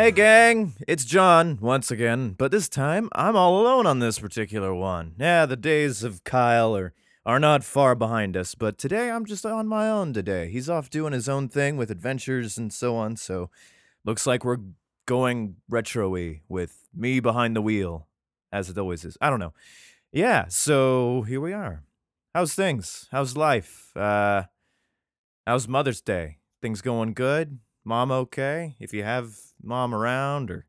Hey, gang, it's John once again, but this time I'm all alone on this particular one. Yeah, the days of Kyle are, are not far behind us, but today I'm just on my own today. He's off doing his own thing with adventures and so on, so looks like we're going retro with me behind the wheel, as it always is. I don't know. Yeah, so here we are. How's things? How's life? Uh, how's Mother's Day? Things going good? Mom okay? If you have mom around or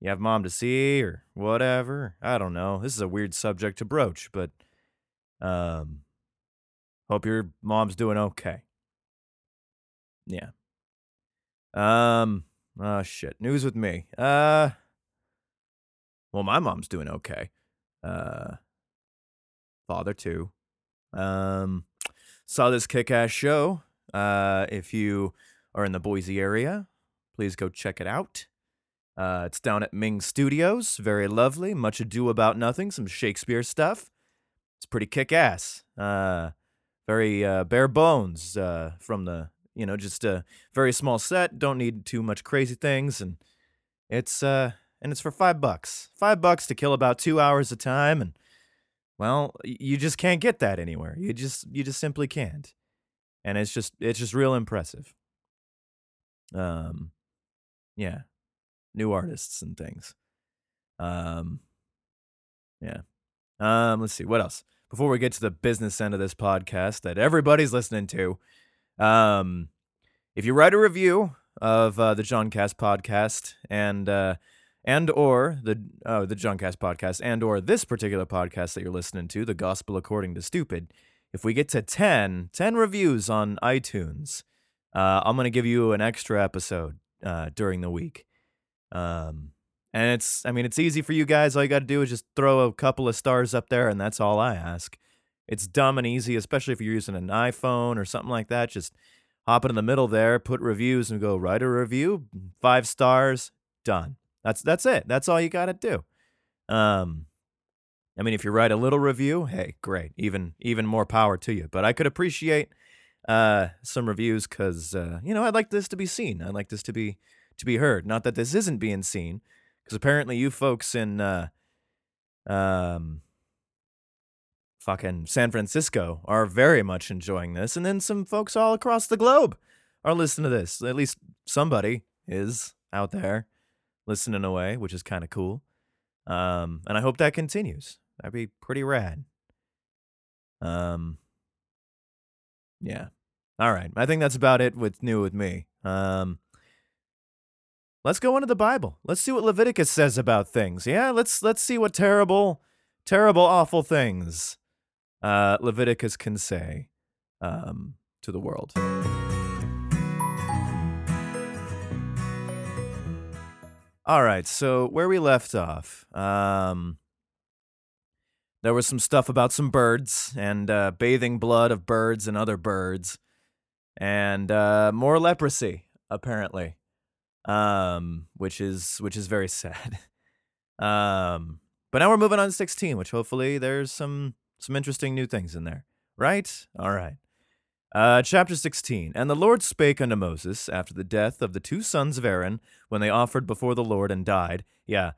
you have mom to see or whatever. I don't know. This is a weird subject to broach, but um hope your mom's doing okay. Yeah. Um oh shit. News with me. Uh well my mom's doing okay. Uh father too. Um saw this kick-ass show. Uh if you are in the Boise area, please go check it out. Uh, it's down at Ming Studios. Very lovely. Much Ado About Nothing. Some Shakespeare stuff. It's pretty kick ass. Uh, very uh, bare bones uh, from the, you know, just a very small set. Don't need too much crazy things. And it's, uh, and it's for five bucks. Five bucks to kill about two hours of time. And, well, you just can't get that anywhere. You just, you just simply can't. And it's just, it's just real impressive. Um, yeah, new artists and things. Um, yeah. Um, let's see what else before we get to the business end of this podcast that everybody's listening to. Um, if you write a review of uh, the John Cast podcast and uh, and or the oh the John Cast podcast and or this particular podcast that you're listening to, the Gospel According to Stupid, if we get to 10, 10 reviews on iTunes, uh, I'm gonna give you an extra episode uh, during the week. Um, and it's, I mean, it's easy for you guys. All you got to do is just throw a couple of stars up there, and that's all I ask. It's dumb and easy, especially if you're using an iPhone or something like that. Just hop in the middle there, put reviews, and go write a review. Five stars, done. That's that's it. That's all you got to do. Um, I mean, if you write a little review, hey, great. Even even more power to you. But I could appreciate uh, some reviews because uh, you know I'd like this to be seen. I'd like this to be to be heard. Not that this isn't being seen, because apparently you folks in uh, um, fucking San Francisco are very much enjoying this, and then some folks all across the globe are listening to this. At least somebody is out there listening away, which is kind of cool. Um, and I hope that continues. That'd be pretty rad. Um, yeah. All right. I think that's about it with new with me. Um, let's go into the Bible. Let's see what Leviticus says about things. Yeah, let's let's see what terrible, terrible, awful things uh, Leviticus can say um, to the world. All right, so where we left off, um, there was some stuff about some birds and uh, bathing blood of birds and other birds, and uh, more leprosy apparently um, which is which is very sad. um, but now we're moving on to 16, which hopefully there's some some interesting new things in there, right? All right. Uh, chapter 16. And the Lord spake unto Moses after the death of the two sons of Aaron, when they offered before the Lord and died. Yeah,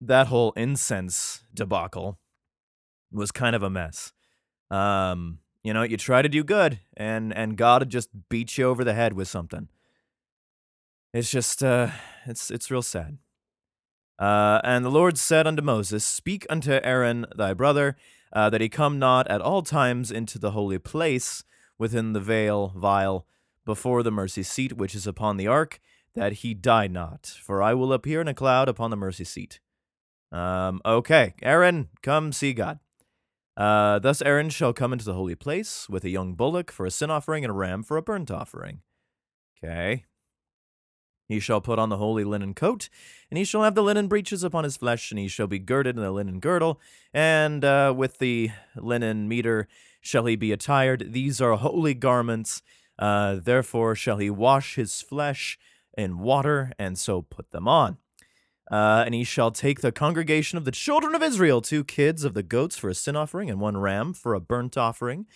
that whole incense debacle was kind of a mess. Um, you know, you try to do good, and and God just beat you over the head with something. It's just, uh, it's it's real sad. Uh, and the Lord said unto Moses, Speak unto Aaron thy brother, uh, that he come not at all times into the holy place within the veil vial before the mercy seat which is upon the ark, that he die not. For I will appear in a cloud upon the mercy seat. Um, okay, Aaron, come see God. Uh, thus Aaron shall come into the holy place with a young bullock for a sin offering and a ram for a burnt offering. Okay, he shall put on the holy linen coat, and he shall have the linen breeches upon his flesh, and he shall be girded in the linen girdle, and uh, with the linen meter shall he be attired. These are holy garments. Uh, therefore shall he wash his flesh in water, and so put them on. Uh, and he shall take the congregation of the children of Israel, two kids of the goats for a sin offering, and one ram for a burnt offering.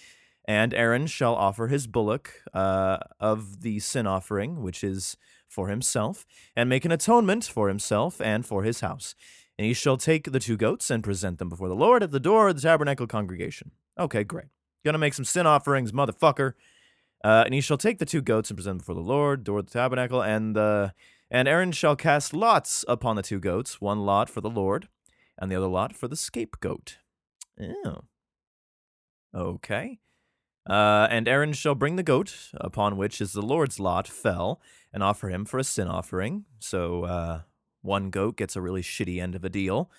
And Aaron shall offer his bullock uh, of the sin offering, which is for himself, and make an atonement for himself and for his house. And he shall take the two goats and present them before the Lord at the door of the tabernacle congregation. Okay, great. Gonna make some sin offerings, motherfucker. Uh, and he shall take the two goats and present them before the Lord, door of the tabernacle, and uh, and Aaron shall cast lots upon the two goats, one lot for the Lord, and the other lot for the scapegoat. Oh. Okay. Uh, and Aaron shall bring the goat, upon which is the Lord's lot, fell, and offer him for a sin offering. So uh, one goat gets a really shitty end of a deal.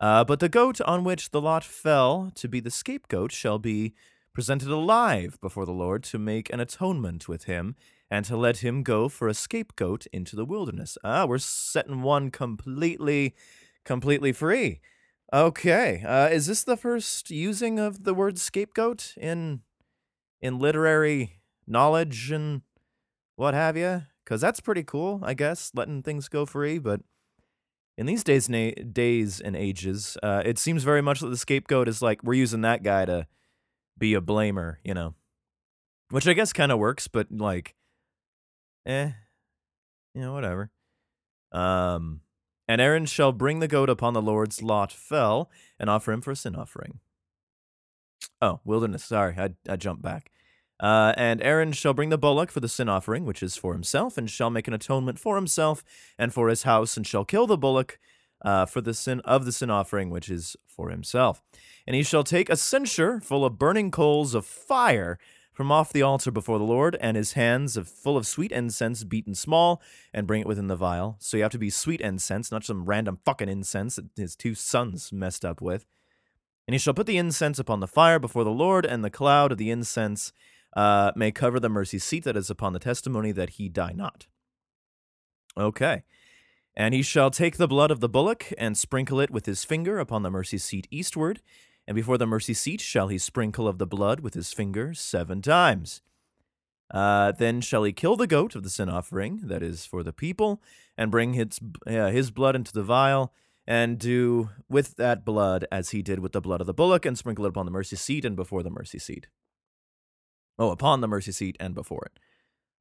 Uh, but the goat on which the lot fell to be the scapegoat shall be presented alive before the Lord to make an atonement with him and to let him go for a scapegoat into the wilderness. Ah, we're setting one completely, completely free. Okay, uh, is this the first using of the word scapegoat in in literary knowledge and what have you? Because that's pretty cool, I guess, letting things go free. But in these days, na- days and ages, uh, it seems very much that the scapegoat is like we're using that guy to be a blamer, you know, which I guess kind of works, but like, eh, you know, whatever. Um, and Aaron shall bring the goat upon the Lord's lot fell and offer him for a sin offering. Oh, wilderness. Sorry, I, I jumped back. Uh, and Aaron shall bring the bullock for the sin offering, which is for himself, and shall make an atonement for himself and for his house, and shall kill the bullock uh, for the sin of the sin offering, which is for himself. And he shall take a censer full of burning coals of fire from off the altar before the Lord, and his hands of full of sweet incense beaten small, and bring it within the vial. So you have to be sweet incense, not some random fucking incense that his two sons messed up with. And he shall put the incense upon the fire before the Lord, and the cloud of the incense uh, may cover the mercy seat that is upon the testimony that he die not. Okay. And he shall take the blood of the bullock and sprinkle it with his finger upon the mercy seat eastward, and before the mercy seat shall he sprinkle of the blood with his finger seven times. Uh, then shall he kill the goat of the sin offering, that is for the people, and bring his, uh, his blood into the vial, and do with that blood as he did with the blood of the bullock, and sprinkle it upon the mercy seat and before the mercy seat. Oh, upon the mercy seat and before it.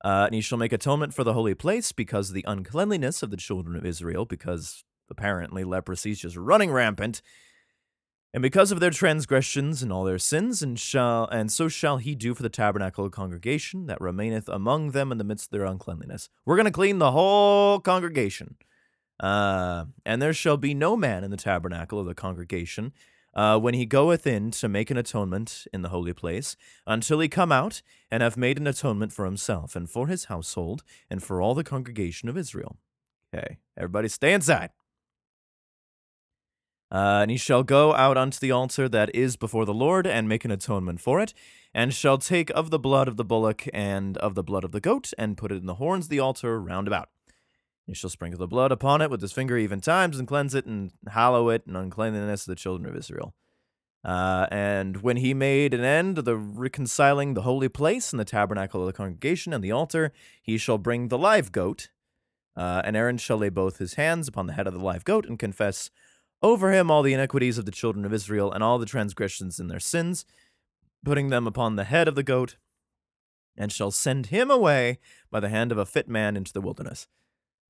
Uh, and he shall make atonement for the holy place because the uncleanliness of the children of Israel, because apparently leprosy is just running rampant and because of their transgressions and all their sins, and shall and so shall he do for the tabernacle of congregation that remaineth among them in the midst of their uncleanliness. We're gonna clean the whole congregation. Uh, and there shall be no man in the tabernacle of the congregation uh, when he goeth in to make an atonement in the holy place, until he come out and have made an atonement for himself and for his household and for all the congregation of Israel. Okay, everybody stay inside. Uh, and he shall go out unto the altar that is before the Lord, and make an atonement for it, and shall take of the blood of the bullock and of the blood of the goat, and put it in the horns of the altar round about. He shall sprinkle the blood upon it with his finger even times, and cleanse it, and hallow it, and uncleanness of the children of Israel. Uh, and when he made an end of the reconciling the holy place and the tabernacle of the congregation and the altar, he shall bring the live goat, uh, and Aaron shall lay both his hands upon the head of the live goat, and confess over him all the iniquities of the children of Israel and all the transgressions in their sins, putting them upon the head of the goat, and shall send him away by the hand of a fit man into the wilderness.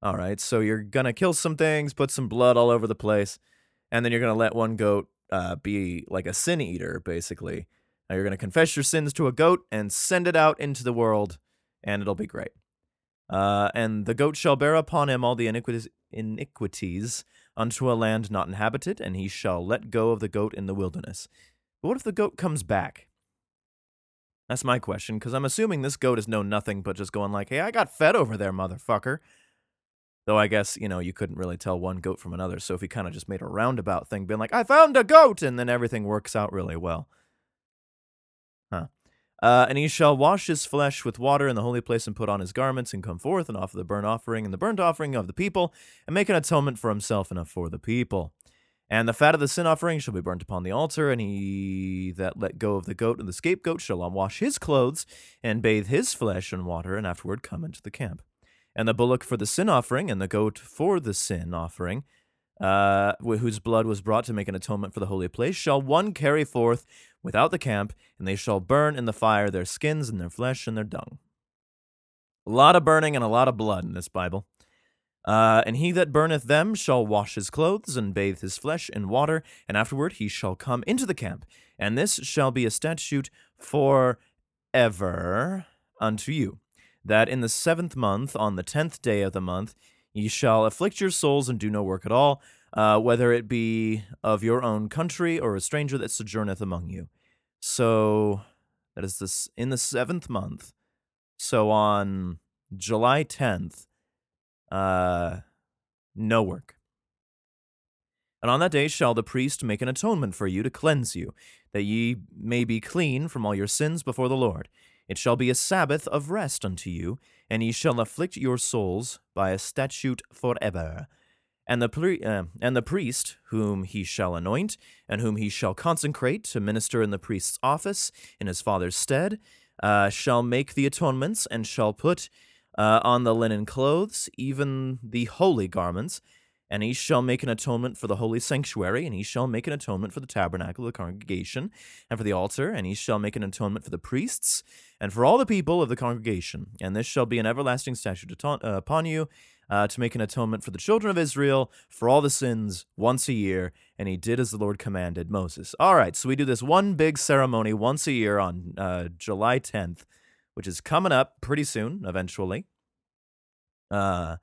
All right, so you're gonna kill some things, put some blood all over the place, and then you're gonna let one goat uh, be like a sin eater, basically. Now you're gonna confess your sins to a goat and send it out into the world, and it'll be great. Uh, and the goat shall bear upon him all the iniquities, iniquities unto a land not inhabited, and he shall let go of the goat in the wilderness. But what if the goat comes back? That's my question, because I'm assuming this goat has known nothing but just going like, hey, I got fed over there, motherfucker. Though I guess, you know, you couldn't really tell one goat from another, so if he kind of just made a roundabout thing, being like, I found a goat, and then everything works out really well. Uh, and he shall wash his flesh with water in the holy place and put on his garments and come forth and offer the burnt offering and the burnt offering of the people and make an atonement for himself and for the people. And the fat of the sin offering shall be burnt upon the altar, and he that let go of the goat and the scapegoat shall unwash his clothes and bathe his flesh in water, and afterward come into the camp. And the bullock for the sin offering and the goat for the sin offering uh, whose blood was brought to make an atonement for the holy place, shall one carry forth without the camp, and they shall burn in the fire their skins and their flesh and their dung. A lot of burning and a lot of blood in this Bible. Uh, and he that burneth them shall wash his clothes and bathe his flesh in water, and afterward he shall come into the camp. And this shall be a statute for ever unto you, that in the seventh month, on the tenth day of the month, ye shall afflict your souls and do no work at all, uh, whether it be of your own country or a stranger that sojourneth among you. So that is this in the seventh month. So on July tenth, uh, no work. And on that day shall the priest make an atonement for you to cleanse you, that ye may be clean from all your sins before the Lord. It shall be a Sabbath of rest unto you, and ye shall afflict your souls by a statute forever. And the, pri- uh, and the priest, whom he shall anoint, and whom he shall consecrate to minister in the priest's office in his father's stead, uh, shall make the atonements, and shall put uh, on the linen clothes, even the holy garments, and he shall make an atonement for the holy sanctuary, and he shall make an atonement for the tabernacle of the congregation, and for the altar, and he shall make an atonement for the priests, and for all the people of the congregation. And this shall be an everlasting statute uh, upon you, uh, to make an atonement for the children of Israel for all the sins once a year. And he did as the Lord commanded Moses. All right, so we do this one big ceremony once a year on uh, July 10th, which is coming up pretty soon, eventually. Uh,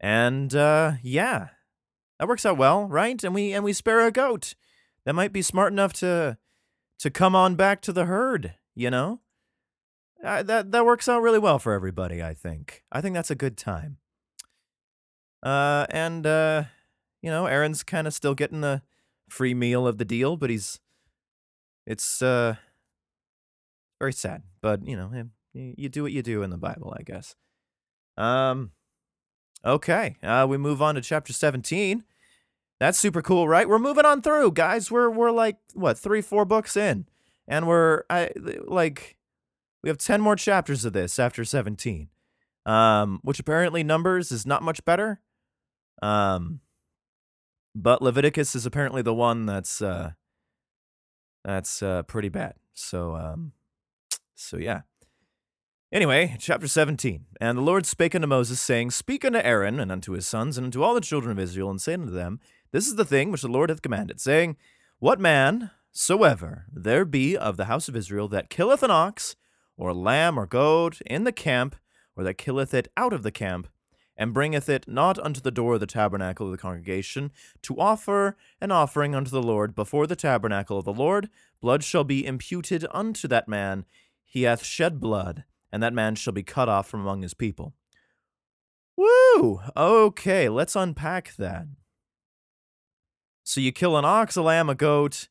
and uh, yeah, that works out well, right? And we and we spare a goat that might be smart enough to to come on back to the herd. You know, uh, that that works out really well for everybody. I think. I think that's a good time. Uh, and uh, you know, Aaron's kind of still getting the free meal of the deal, but he's it's uh very sad. But you know, you do what you do in the Bible, I guess. Um, okay, uh, we move on to chapter seventeen. That's super cool, right? We're moving on through, guys. We're we're like what three, four books in, and we're I like we have ten more chapters of this after seventeen, um, which apparently numbers is not much better. Um, but Leviticus is apparently the one that's uh, that's uh, pretty bad. So um, so yeah. Anyway, chapter 17. And the Lord spake unto Moses, saying, Speak unto Aaron, and unto his sons, and unto all the children of Israel, and say unto them, this is the thing which the Lord hath commanded, saying, What man soever there be of the house of Israel that killeth an ox, or lamb, or goat in the camp, or that killeth it out of the camp, and bringeth it not unto the door of the tabernacle of the congregation, to offer an offering unto the Lord before the tabernacle of the Lord, blood shall be imputed unto that man. He hath shed blood, and that man shall be cut off from among his people. Woo! Okay, let's unpack that. So you kill an ox, a lamb, a goat,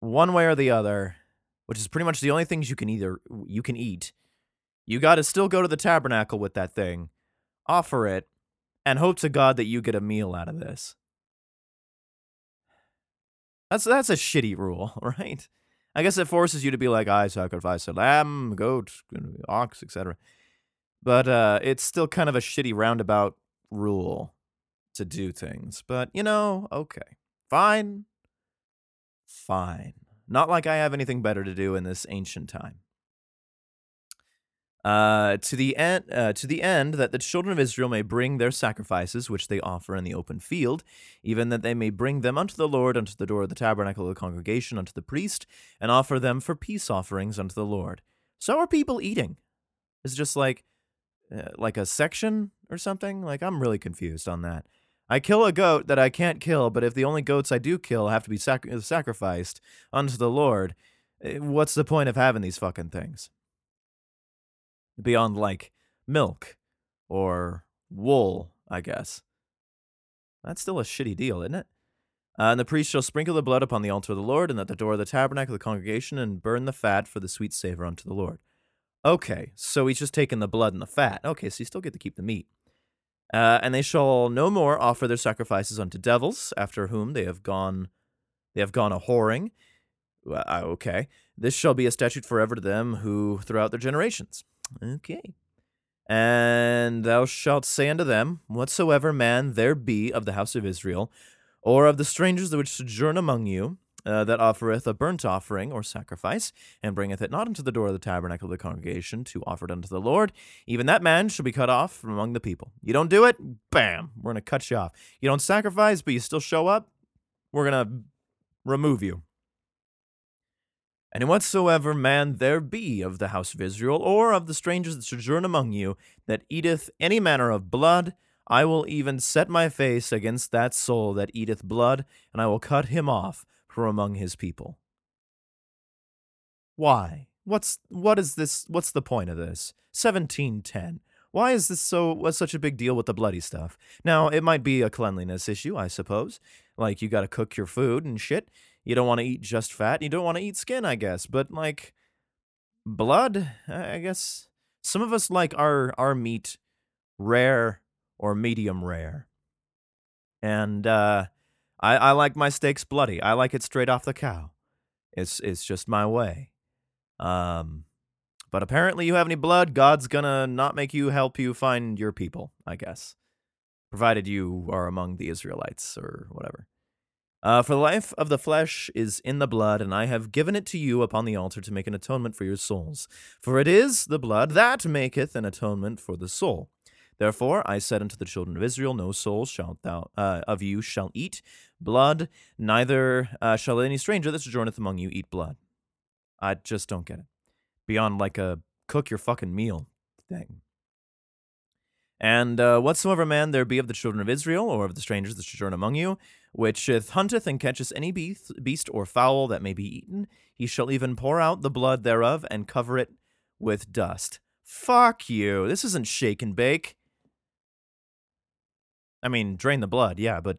one way or the other, which is pretty much the only things you can either you can eat. You got to still go to the tabernacle with that thing, offer it, and hope to God that you get a meal out of this. That's that's a shitty rule, right? I guess it forces you to be like, I sacrifice a lamb, goat, ox, etc. But uh, it's still kind of a shitty roundabout rule to do things. But, you know, okay. Fine. Fine. Not like I have anything better to do in this ancient time. Uh, to the end, uh, to the end that the children of Israel may bring their sacrifices, which they offer in the open field, even that they may bring them unto the Lord, unto the door of the tabernacle of the congregation, unto the priest, and offer them for peace offerings unto the Lord. So are people eating? It's just like, uh, like a section or something. Like I'm really confused on that. I kill a goat that I can't kill, but if the only goats I do kill have to be sac- sacrificed unto the Lord, eh, what's the point of having these fucking things? Beyond like milk or wool, I guess. That's still a shitty deal, isn't it? Uh, and the priest shall sprinkle the blood upon the altar of the Lord and at the door of the tabernacle of the congregation and burn the fat for the sweet savor unto the Lord. Okay, so he's just taking the blood and the fat. Okay, so you still get to keep the meat. Uh, and they shall no more offer their sacrifices unto devils, after whom they have gone, they have gone a whoring. Uh, okay, this shall be a statute forever to them who throughout their generations. Okay. And thou shalt say unto them, Whatsoever man there be of the house of Israel, or of the strangers that which sojourn among you, uh, that offereth a burnt offering or sacrifice, and bringeth it not into the door of the tabernacle of the congregation to offer it unto the Lord, even that man shall be cut off from among the people. You don't do it, bam, we're going to cut you off. You don't sacrifice, but you still show up, we're going to remove you. And whatsoever man there be of the house of Israel, or of the strangers that sojourn among you, that eateth any manner of blood, I will even set my face against that soul that eateth blood, and I will cut him off from among his people. Why? What's what is this? What's the point of this? Seventeen ten. Why is this so what's such a big deal with the bloody stuff? Now, it might be a cleanliness issue, I suppose. Like you got to cook your food and shit. You don't want to eat just fat. You don't want to eat skin, I guess. But like blood, I guess some of us like our our meat rare or medium rare. And uh, I, I like my steaks bloody. I like it straight off the cow. It's it's just my way. Um, but apparently, you have any blood, God's gonna not make you help you find your people. I guess, provided you are among the Israelites or whatever. Uh, for the life of the flesh is in the blood, and I have given it to you upon the altar to make an atonement for your souls. For it is the blood that maketh an atonement for the soul. Therefore I said unto the children of Israel, No soul shalt thou uh, of you shall eat blood, neither uh, shall any stranger that sojourneth among you eat blood. I just don't get it. Beyond like a cook your fucking meal thing. And uh, whatsoever man there be of the children of Israel, or of the strangers that sojourn among you, which if hunteth and catcheth any beast, or fowl that may be eaten, he shall even pour out the blood thereof and cover it with dust. Fuck you. This isn't shake and bake. I mean, drain the blood, yeah, but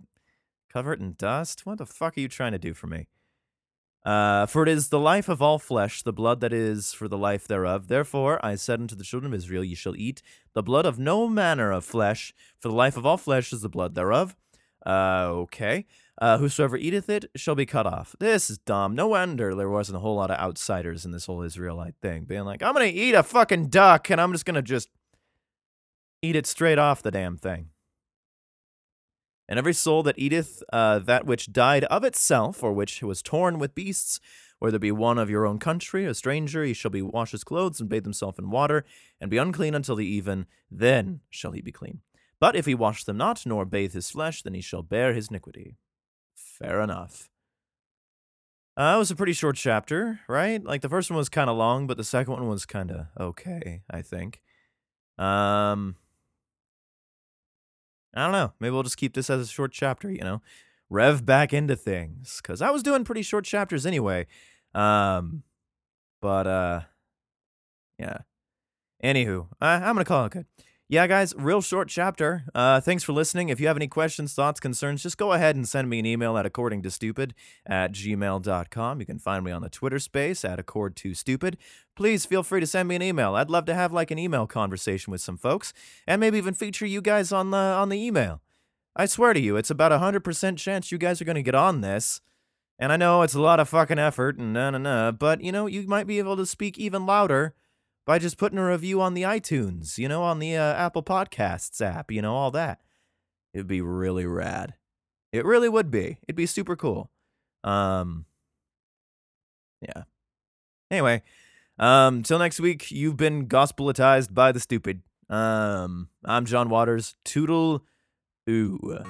cover it in dust? What the fuck are you trying to do for me? Uh, for it is the life of all flesh, the blood that is for the life thereof. Therefore I said unto the children of Israel, Ye shall eat the blood of no manner of flesh, for the life of all flesh is the blood thereof. Uh, okay. Uh, whosoever eateth it shall be cut off. This is dumb. No wonder there wasn't a whole lot of outsiders in this whole Israelite thing, being like, I'm gonna eat a fucking duck, and I'm just gonna just eat it straight off the damn thing. And every soul that eateth uh, that which died of itself, or which was torn with beasts, whether be one of your own country, a stranger, he shall be wash his clothes and bathe himself in water, and be unclean until the even, then shall he be clean. But if he wash them not, nor bathe his flesh, then he shall bear his iniquity. Fair enough. Uh, it was a pretty short chapter, right? Like the first one was kind of long, but the second one was kind of okay, I think. Um, I don't know. Maybe we'll just keep this as a short chapter, you know? Rev back into things. Because I was doing pretty short chapters anyway. Um, but, uh, yeah. Anywho, uh, I'm going to call it good yeah, guys, real short chapter. Uh, thanks for listening. If you have any questions, thoughts, concerns, just go ahead and send me an email at accordingtostupid at gmail.com. You can find me on the Twitter space at accord2stupid. Please feel free to send me an email. I'd love to have like an email conversation with some folks and maybe even feature you guys on the on the email. I swear to you, it's about a 100% chance you guys are going to get on this. And I know it's a lot of fucking effort and na na na, but you know, you might be able to speak even louder by just putting a review on the iTunes, you know, on the uh, Apple Podcasts app, you know, all that. It'd be really rad. It really would be. It'd be super cool. Um yeah. Anyway, um till next week, you've been gospelatized by the stupid. Um I'm John Waters. Toodle ooh.